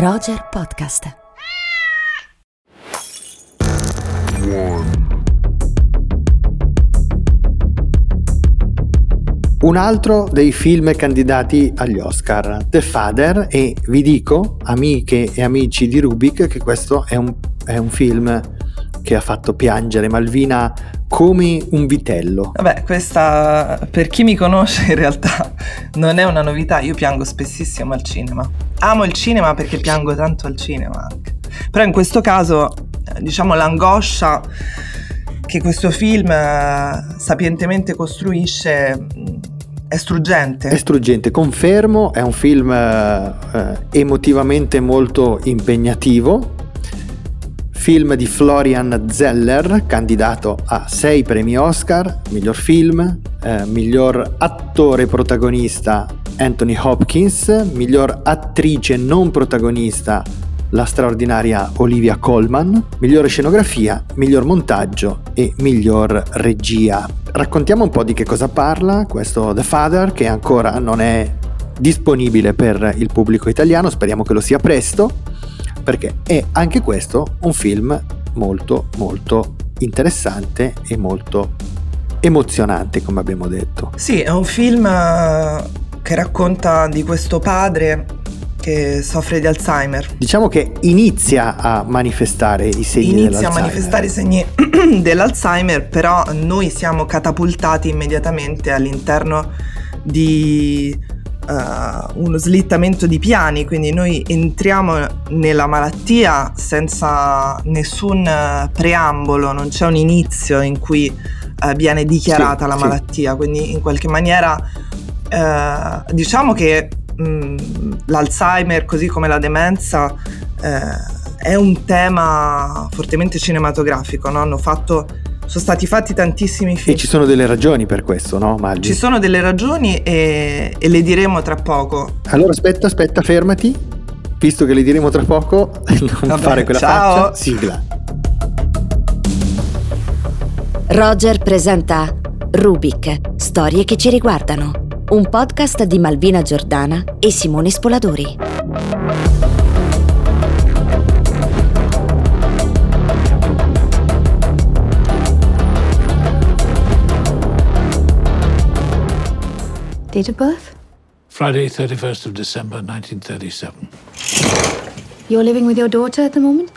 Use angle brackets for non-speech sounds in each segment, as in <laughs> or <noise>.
Roger Podcast. Un altro dei film candidati agli Oscar, The Father, e vi dico, amiche e amici di Rubik, che questo è un, è un film che ha fatto piangere Malvina come un vitello. Vabbè, questa per chi mi conosce in realtà non è una novità, io piango spessissimo al cinema. Amo il cinema perché piango tanto al cinema anche. Però in questo caso, eh, diciamo, l'angoscia che questo film eh, sapientemente costruisce è struggente. È struggente, confermo, è un film eh, eh, emotivamente molto impegnativo. Film di Florian Zeller, candidato a 6 premi Oscar, miglior film, eh, miglior attore protagonista Anthony Hopkins, miglior attrice non protagonista la straordinaria Olivia Colman, migliore scenografia, miglior montaggio e miglior regia. Raccontiamo un po' di che cosa parla questo The Father che ancora non è disponibile per il pubblico italiano, speriamo che lo sia presto, perché è anche questo un film molto molto interessante e molto emozionante, come abbiamo detto. Sì, è un film eh, che racconta di questo padre che soffre di Alzheimer. Diciamo che inizia a manifestare i segni inizia a manifestare i segni <clears throat> dell'Alzheimer, però noi siamo catapultati immediatamente all'interno di Uh, uno slittamento di piani, quindi noi entriamo nella malattia senza nessun preambolo, non c'è un inizio in cui uh, viene dichiarata sì, la malattia, sì. quindi in qualche maniera uh, diciamo che mh, mm, l'Alzheimer, così come la demenza, eh, è un tema fortemente cinematografico, no? Hanno fatto sono stati fatti tantissimi film. E ci sono delle ragioni per questo, no, Maggi? Ci sono delle ragioni e, e, le diremo tra poco. Allora aspetta, aspetta, fermati. Visto che le diremo tra poco, <laughs> non Vabbè, fare quella ciao. faccia. Sigla. Roger presenta Rubik, storie che ci riguardano un podcast di Malvina Giordana e Simone Spoladori. Date of birth? Friday, 31st of December, 1937. You're living with your daughter at the moment?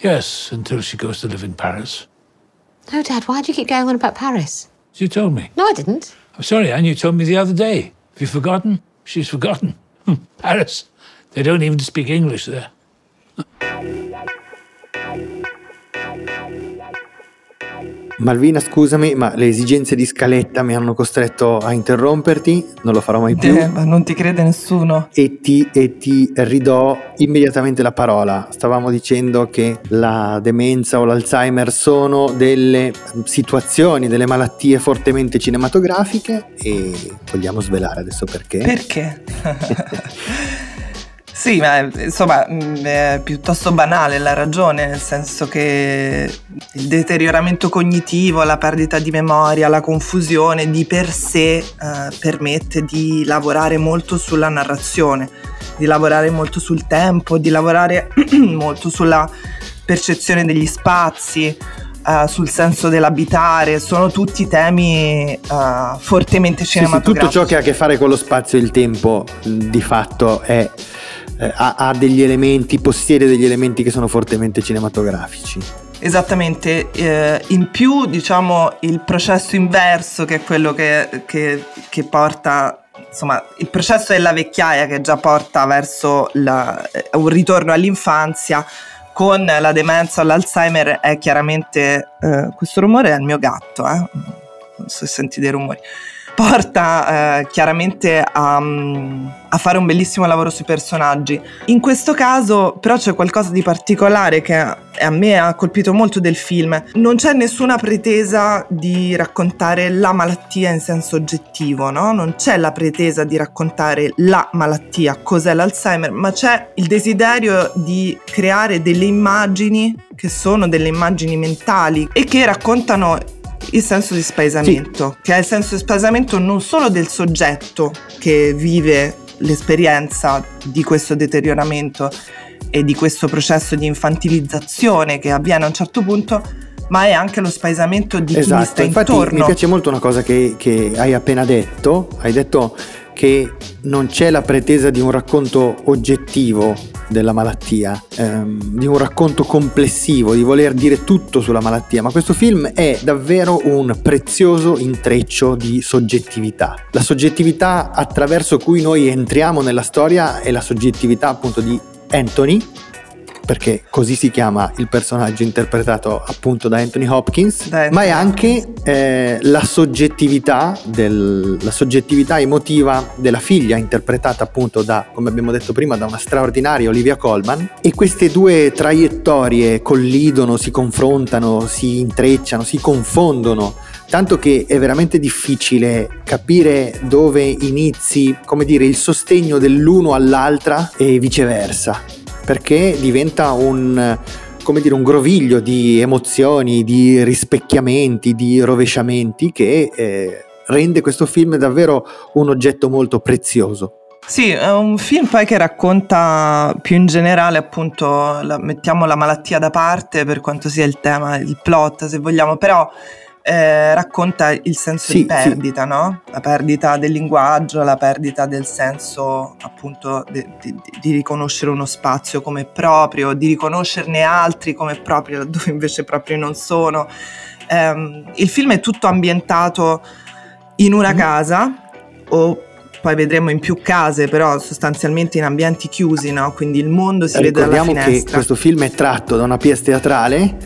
Yes, until she goes to live in Paris. No, Dad, why do you keep going on about Paris? You told me. No, I didn't. I'm sorry, Anne, you told me the other day. Have you forgotten? She's forgotten. <laughs> Paris. They don't even speak English there. Malvina, scusami, ma le esigenze di scaletta mi hanno costretto a interromperti, non lo farò mai più. Eh, ma non ti crede nessuno. E ti, e ti ridò immediatamente la parola. Stavamo dicendo che la demenza o l'Alzheimer sono delle situazioni, delle malattie fortemente cinematografiche e vogliamo svelare adesso perché. Perché? <laughs> Sì, ma insomma mm, è piuttosto banale la ragione, nel senso che il deterioramento cognitivo, la perdita di memoria, la confusione di per sé eh, permette di lavorare molto sulla narrazione, di lavorare molto sul tempo, di lavorare <clears throat> molto sulla percezione degli spazi, Uh, sul senso dell'abitare, sono tutti temi uh, fortemente cinematografici. Sì, sì, tutto ciò che ha a che fare con lo spazio e il tempo di fatto è eh, ha, ha, degli elementi, possiede degli elementi che sono fortemente cinematografici. Esattamente, eh, in più diciamo il processo inverso che è quello che, che, che porta insomma, il processo della vecchiaia che già porta verso la, eh, un ritorno all'infanzia con la demenza o l'Alzheimer è chiaramente eh, questo rumore è il mio gatto, eh? non so se senti dei rumori porta eh, chiaramente a, a, fare un bellissimo lavoro sui personaggi. In questo caso però c'è qualcosa di particolare che a me ha colpito molto del film. Non c'è nessuna pretesa di raccontare la malattia in senso oggettivo, no? Non c'è la pretesa di raccontare la malattia, cos'è l'Alzheimer, ma c'è il desiderio di creare delle immagini che sono delle immagini mentali e che raccontano il senso di spaesamento, sì. che è il senso di spaesamento non solo del soggetto che vive l'esperienza di questo deterioramento, e di questo processo di infantilizzazione che avviene a un certo punto, ma è anche lo spaesamento di esatto, chi sta infatti intorno. mi piace molto una cosa che, che hai appena detto, hai detto che non c'è la pretesa di un racconto oggettivo della malattia, ehm, di un racconto complessivo, di voler dire tutto sulla malattia, ma questo film è davvero un prezioso intreccio di soggettività. La soggettività attraverso cui noi entriamo nella storia è la soggettività appunto di Anthony, perché così si chiama il personaggio interpretato appunto da Anthony Hopkins, Da Anthony ma è anche eh, la, soggettività del- la soggettività emotiva della figlia interpretata appunto da, come abbiamo detto prima, da una straordinaria Olivia Colman. E queste due traiettorie collidono, si confrontano, si intrecciano, si confondono tanto che è veramente difficile capire dove inizi, come dire, il sostegno dell'uno all'altra e viceversa, perché diventa un come dire, un groviglio di emozioni, di rispecchiamenti, di rovesciamenti che eh, rende questo film davvero un oggetto molto prezioso. Sì, è un film poi che racconta più in generale, appunto, la- mettiamo la malattia da parte per quanto sia il tema, il plot, se vogliamo, però eh, racconta il senso Sì, di perdita, no? La perdita del linguaggio, la perdita del senso, appunto, de- di, di- riconoscere uno spazio come proprio, di riconoscerne altri come propri, laddove invece propri non sono. Ehm, il film è tutto ambientato in una casa o poi vedremo in più case, però sostanzialmente in ambienti chiusi, no? Quindi il mondo si vede dalla Ricordiamo che finestra. questo film è tratto da una pièce teatrale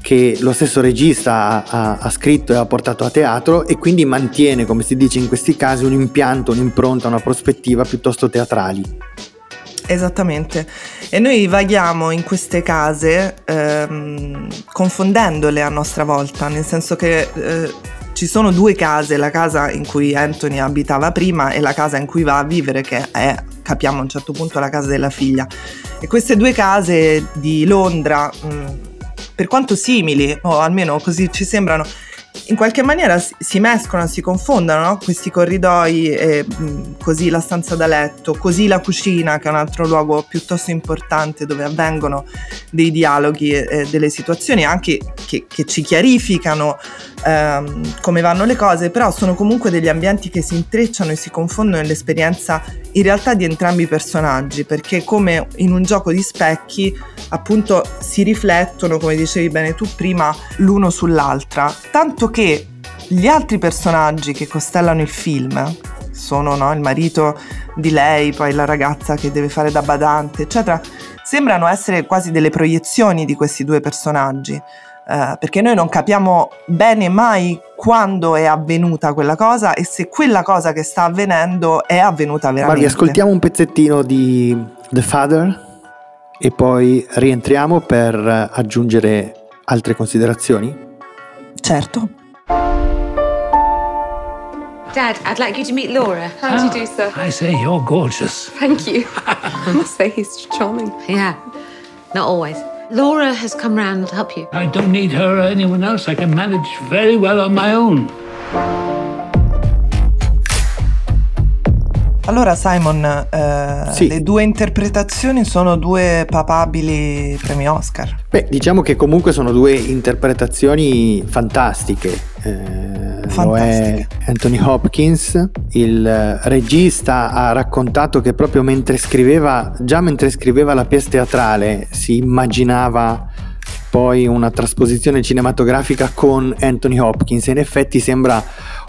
che lo stesso regista ha, ha- scritto e ha portato a teatro e quindi mantiene, come si dice in questi casi, un impianto, un'impronta, una prospettiva piuttosto teatrali. Esattamente. E noi vaghiamo in queste case ehm, confondendole a nostra volta, nel senso che eh, ci sono due case, la casa in cui Anthony abitava prima e la casa in cui va a vivere, che è, capiamo a un certo punto, la casa della figlia. E queste due case di Londra, mh, per quanto simili, o almeno così ci sembrano, in qualche maniera si, mescolano, si confondono no? questi corridoi, e, così la stanza da letto, così la cucina, che è un altro luogo piuttosto importante dove avvengono dei dialoghi e delle situazioni anche che, che ci chiarificano ehm, come vanno le cose, però sono comunque degli ambienti che si intrecciano e si confondono nell'esperienza in realtà di entrambi i personaggi, perché come in un gioco di specchi appunto si riflettono, come dicevi bene tu prima, l'uno sull'altra, tanto che gli altri personaggi che costellano il film sono no, il marito di lei, poi la ragazza che deve fare da badante, eccetera, sembrano essere quasi delle proiezioni di questi due personaggi. Eh, perché noi non capiamo bene mai quando è avvenuta quella cosa e se quella cosa che sta avvenendo è avvenuta veramente. Guardi, ascoltiamo un pezzettino di The Father e poi rientriamo per aggiungere altre considerazioni. Certo. Dad, I'd like you to meet Laura. How do you do, sir? I say, you're gorgeous. Thank you. <laughs> I must say he's charming. Yeah, not always. Laura has come round to help you. I don't need her or anyone else. I can manage very well on my own. Allora Simon, eh, Sì. le due interpretazioni sono due papabili premi Oscar. Beh, diciamo che comunque sono due interpretazioni fantastiche. Eh, lo è. Anthony Hopkins, il regista ha raccontato che proprio mentre scriveva, già mentre scriveva la pièce teatrale, si immaginava poi una trasposizione cinematografica con Anthony Hopkins e in effetti sembra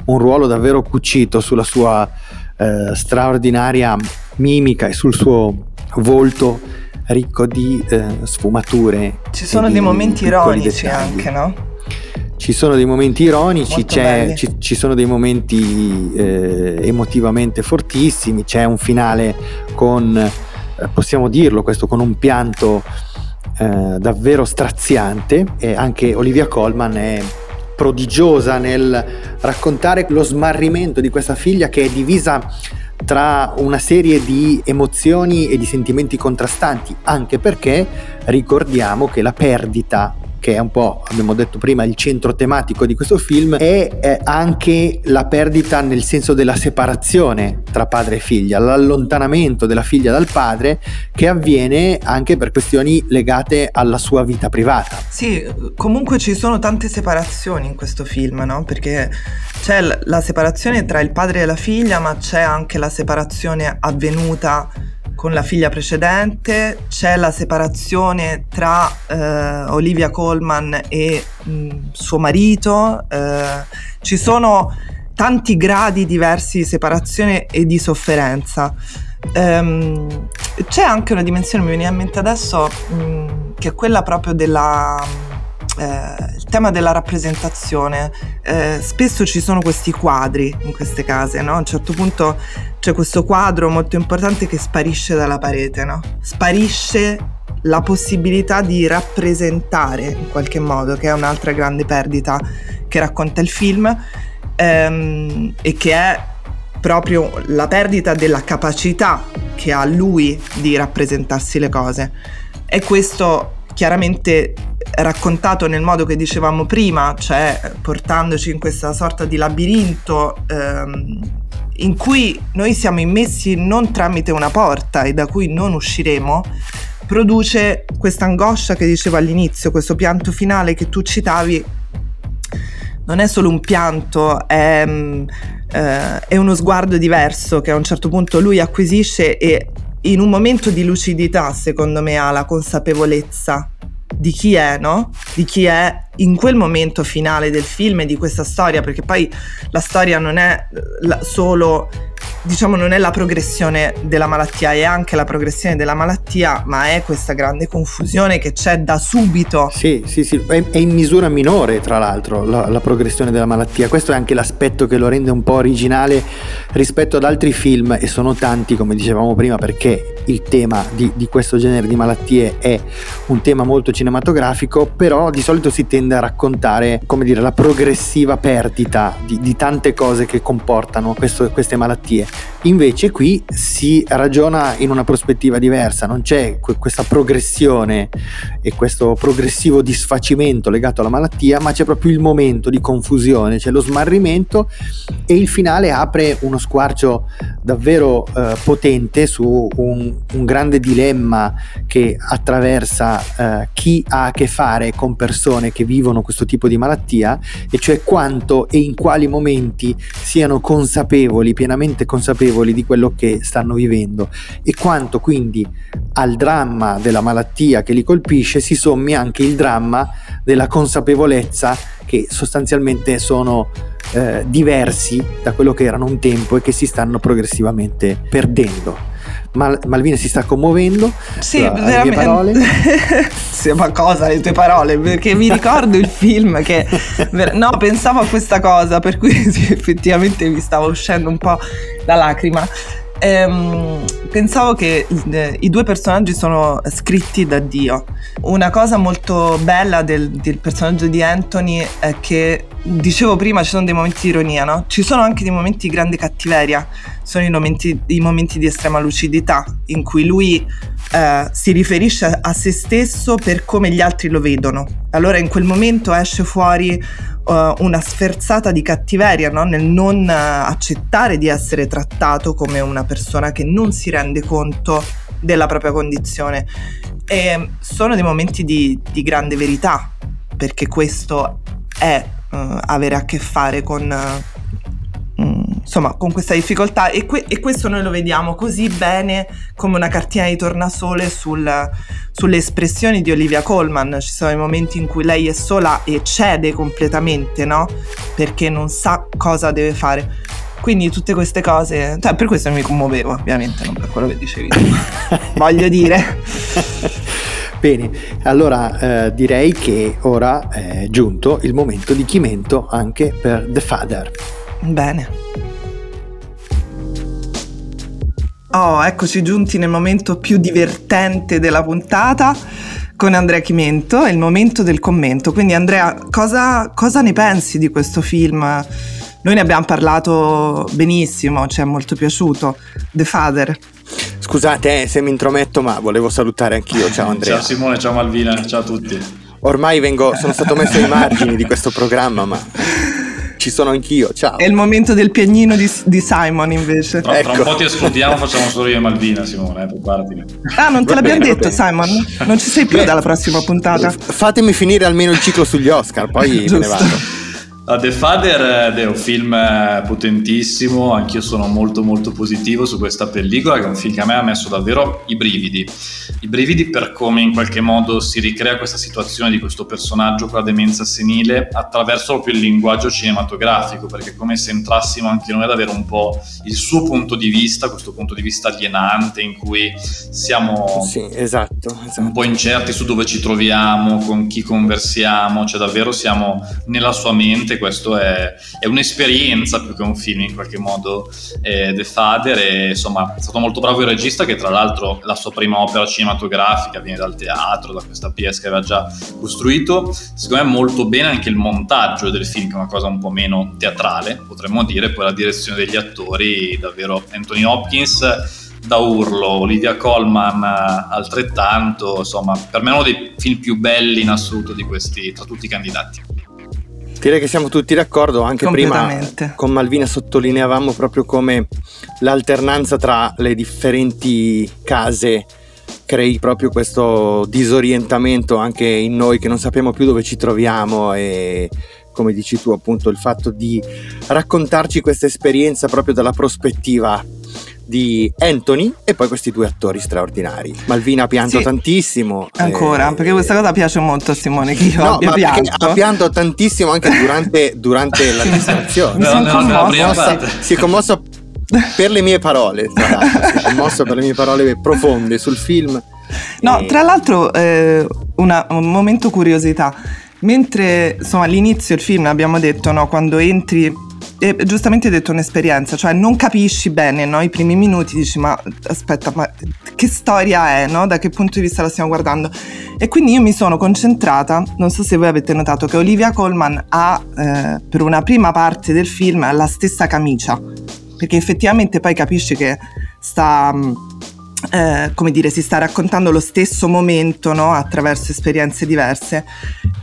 un ruolo davvero cucito sulla sua eh, straordinaria mimica e sul suo volto ricco di eh, sfumature. Ci sono dei momenti ironici dettagli. anche, no? Ci sono dei momenti ironici, ci, ci sono dei momenti eh, emotivamente fortissimi, c'è un finale con, eh, possiamo dirlo questo, con un pianto eh, davvero straziante e anche Olivia Colman è prodigiosa nel raccontare lo smarrimento di questa figlia che è divisa tra una serie di emozioni e di sentimenti contrastanti, anche perché ricordiamo che la perdita che è un po', abbiamo detto prima, il centro tematico di questo film, è, è anche la perdita nel senso della separazione tra padre e figlia, l'allontanamento della figlia dal padre che avviene anche per questioni legate alla sua vita privata. Sì, comunque ci sono tante separazioni in questo film, no? Perché c'è la separazione tra il padre e la figlia, ma c'è anche la separazione avvenuta con la figlia precedente, c'è la separazione tra eh, Olivia Colman e mh, suo marito, eh, ci sono tanti gradi diversi di separazione e di sofferenza. Um, c'è anche una dimensione, mi viene in mente adesso, mh, che è quella proprio della eh, il tema della rappresentazione. Eh, spesso ci sono questi quadri in queste case, no? A un certo punto c'è questo quadro molto importante che sparisce dalla parete, no? Sparisce la possibilità di rappresentare in qualche modo, che è un'altra grande perdita che racconta il film ehm, e che è proprio la perdita della capacità che ha lui di rappresentarsi le cose. E questo chiaramente raccontato nel modo che dicevamo prima, cioè portandoci in questa sorta di labirinto ehm, in cui noi siamo immessi non tramite una porta e da cui non usciremo, produce questa angoscia che dicevo all'inizio, questo pianto finale che tu citavi. Non è solo un pianto, è, eh, è uno sguardo diverso che a un certo punto lui acquisisce e in un momento di lucidità, secondo me, ha la consapevolezza di chi è, no? Di chi è in quel momento finale del film e di questa storia, perché poi la storia non è solo diciamo non è la progressione della malattia, è anche la progressione della malattia, ma è questa grande confusione che c'è da subito. Sì, sì, sì, è, è in misura minore tra l'altro la, la, progressione della malattia, questo è anche l'aspetto che lo rende un po' originale rispetto ad altri film e sono tanti come dicevamo prima perché il tema di, di questo genere di malattie è un tema molto cinematografico, però di solito si tende a raccontare, come dire, la progressiva perdita di, di tante cose che comportano questo, queste malattie. Invece qui si ragiona in una prospettiva diversa, non c'è questa progressione e questo progressivo disfacimento legato alla malattia, ma c'è proprio il momento di confusione, c'è lo smarrimento e il finale apre uno squarcio davvero eh, potente su un, un, grande dilemma che attraversa eh, chi ha a che fare con persone che vivono questo tipo di malattia, e cioè quanto e in quali momenti siano consapevoli, pienamente consapevoli, consapevoli di quello che stanno vivendo e quanto quindi al dramma della malattia che li colpisce si sommi anche il dramma della consapevolezza che sostanzialmente sono eh, diversi da quello che erano un tempo e che si stanno progressivamente perdendo. Mal- Malvina si sta commuovendo. Sì, la, veramente. Le parole. <laughs> sì, ma cosa le tue parole? Perché mi ricordo il film che... No, pensavo a questa cosa, per cui <laughs> sì, effettivamente mi stava uscendo un po' la lacrima. Ehm, pensavo che eh, i due personaggi sono scritti da Dio. Una cosa molto bella del, del, personaggio di Anthony è che, dicevo prima, ci sono dei momenti di ironia, no? Ci sono anche dei momenti di grande cattiveria, sono i momenti, i momenti di estrema lucidità, in cui lui eh, si riferisce a se stesso per come gli altri lo vedono. Allora in quel momento esce fuori uh, una sferzata di cattiveria no? nel non uh, accettare di essere trattato come una persona che non si rende conto della propria condizione. E sono dei momenti di, di grande verità, perché questo è uh, avere a che fare con Mm, insomma, con questa difficoltà e, que- e, questo noi lo vediamo così bene come una cartina di tornasole sul, sulle espressioni di Olivia Colman. Ci sono i momenti in cui lei è sola e cede completamente, no? Perché non sa cosa deve fare. Quindi tutte queste cose, cioè per questo mi commuovevo, ovviamente, non per quello che dicevi. <laughs> Voglio dire. <laughs> Bene, allora eh, direi che ora è giunto il momento di chimento anche per The Father. Bene. Oh, eccoci giunti nel momento più divertente della puntata con Andrea Chimento, è il momento del commento. Quindi Andrea, cosa, cosa ne pensi di questo film? Noi ne abbiamo parlato benissimo, ci è molto piaciuto. The Father. Scusate eh, se mi intrometto, ma volevo salutare anch'io. Ciao <laughs> Andrea. ciao Simone, ciao Malvina, ciao a tutti. Ormai vengo, sono stato messo ai margini di questo programma, ma ci sono anch'io. Ciao. È il momento del piagnino di, di Simon invece. Tra, tra Ecco. un po' ti escludiamo, facciamo solo io e Malvina, Simone, eh, preparati. Ah, non te Va l'abbiamo bene, detto. Simon? Non ci sei più Beh, dalla prossima puntata. Fatemi finire almeno il ciclo sugli Oscar, poi me ne vado. Uh, The Father è un film eh, potentissimo, anch'io sono molto molto positivo su questa pellicola, che è un film che a me ha messo davvero i brividi. I brividi per come in qualche modo si ricrea questa situazione di questo personaggio con la demenza senile attraverso proprio il linguaggio cinematografico, perché è come se entrassimo anche noi ad avere un po' il suo punto di vista, questo punto di vista alienante in cui siamo Sì, esatto, un esatto. po' incerti su dove ci troviamo, con chi conversiamo, cioè davvero siamo nella sua mente, questo è, è un'esperienza più che un film in qualche modo eh, The Father e insomma è stato molto bravo il regista che tra l'altro la sua prima opera cinematografica viene dal teatro, da questa PS che aveva già costruito, secondo me molto bene anche il montaggio del film che è una cosa un po' meno teatrale potremmo dire, poi la direzione degli attori davvero Anthony Hopkins da urlo, Olivia Colman eh, altrettanto, insomma, per me è uno dei film più belli in assoluto di questi, tra tutti i candidati. Direi che siamo tutti d'accordo, anche prima con Malvina sottolineavamo proprio come l'alternanza tra le differenti case crei proprio questo disorientamento anche in noi che non sappiamo più dove ci troviamo e come dici tu appunto il fatto di raccontarci questa esperienza proprio dalla prospettiva di Anthony e poi questi due attori straordinari. Malvina ha pianto Sì. tantissimo. Ancora, eh, perché questa cosa piace molto a Simone, che io No, abbia pianto. ha pianto tantissimo anche durante, <laughs> durante la commossa. prima Commossa- parte. si è commosso per le mie parole, si è <laughs> commosso per le mie parole profonde sul film. No, E- tra l'altro, eh, una- un momento curiosità. Mentre insomma all'inizio il film abbiamo detto, no, quando entri, e giustamente hai detto un'esperienza, cioè non capisci bene, no? I primi minuti dici, ma aspetta, ma che storia è, no? Da che punto di vista la stiamo guardando? E quindi io mi sono concentrata, non so se voi avete notato, che Olivia Colman ha eh, per una prima parte del film la stessa camicia, perché effettivamente poi capisci che sta... eh, come dire, si sta raccontando lo stesso momento no? attraverso esperienze diverse.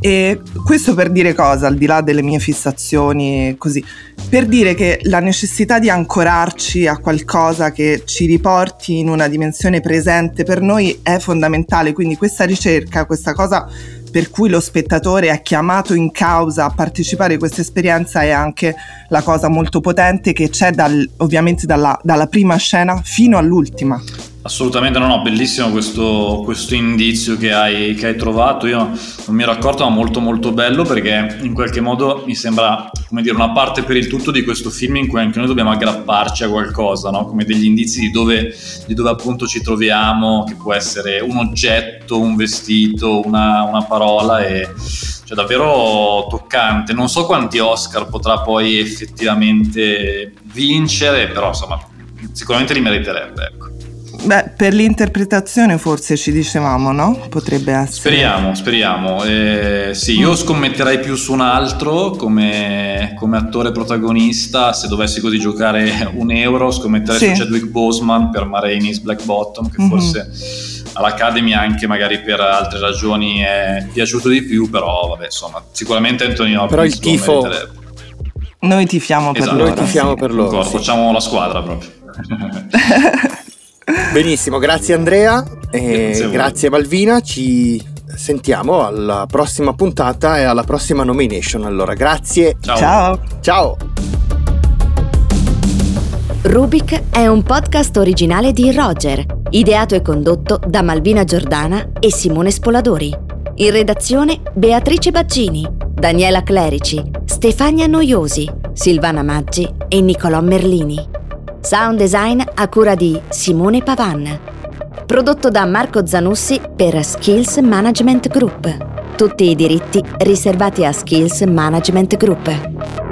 E questo per dire cosa, al di là delle mie fissazioni, così, per dire che la necessità di ancorarci a qualcosa che ci riporti in una dimensione presente per noi è fondamentale. Quindi questa ricerca, questa cosa per cui lo spettatore è chiamato in causa a partecipare a questa esperienza è anche la cosa molto potente che c'è dal- ovviamente dalla, dalla prima scena fino all'ultima. Assolutamente no, no, bellissimo questo, questo indizio che hai, che hai trovato, io non mi ero accorto ma molto molto bello perché in qualche modo mi sembra come dire una parte per il tutto di questo film in cui anche noi dobbiamo aggrapparci a qualcosa, no? come degli indizi di dove, di dove appunto ci troviamo, che può essere un oggetto, un vestito, una, una parola e cioè davvero toccante, non so quanti Oscar potrà poi effettivamente vincere, però insomma sicuramente li meriterebbe. Ecco. Beh, per l'interpretazione forse ci dicevamo, no? Potrebbe essere. Speriamo, speriamo. Eh, sì, io scommetterei più su un altro come, come attore protagonista. Se dovessi così giocare un euro, scommetterei Sì. su Chadwick Boseman per Ma Rainey's Black Bottom, che Mhm. forse all'Academy anche magari per altre ragioni è piaciuto di più, però vabbè, insomma, sicuramente Anthony Hopkins Però il tifo- meriterebbe. Noi tifiamo per Esatto. Noi loro. tifiamo per loro. Sì. Facciamo la squadra proprio. <laughs> <laughs> Benissimo, grazie Andrea, e Grazie grazie Malvina, ci sentiamo alla prossima puntata e alla prossima nomination. Allora, grazie, Ciao. Ciao. ciao! Rubik è un podcast originale di Roger, ideato e condotto da Malvina Giordana e Simone Spoladori. In redazione Beatrice Baggini, Daniela Clerici, Stefania Noiosi, Silvana Maggi e Nicolò Merlini. Sound design a cura di Simone Pavan. Prodotto da Marco Zanussi per Skills Management Group. Tutti i diritti riservati a Skills Management Group.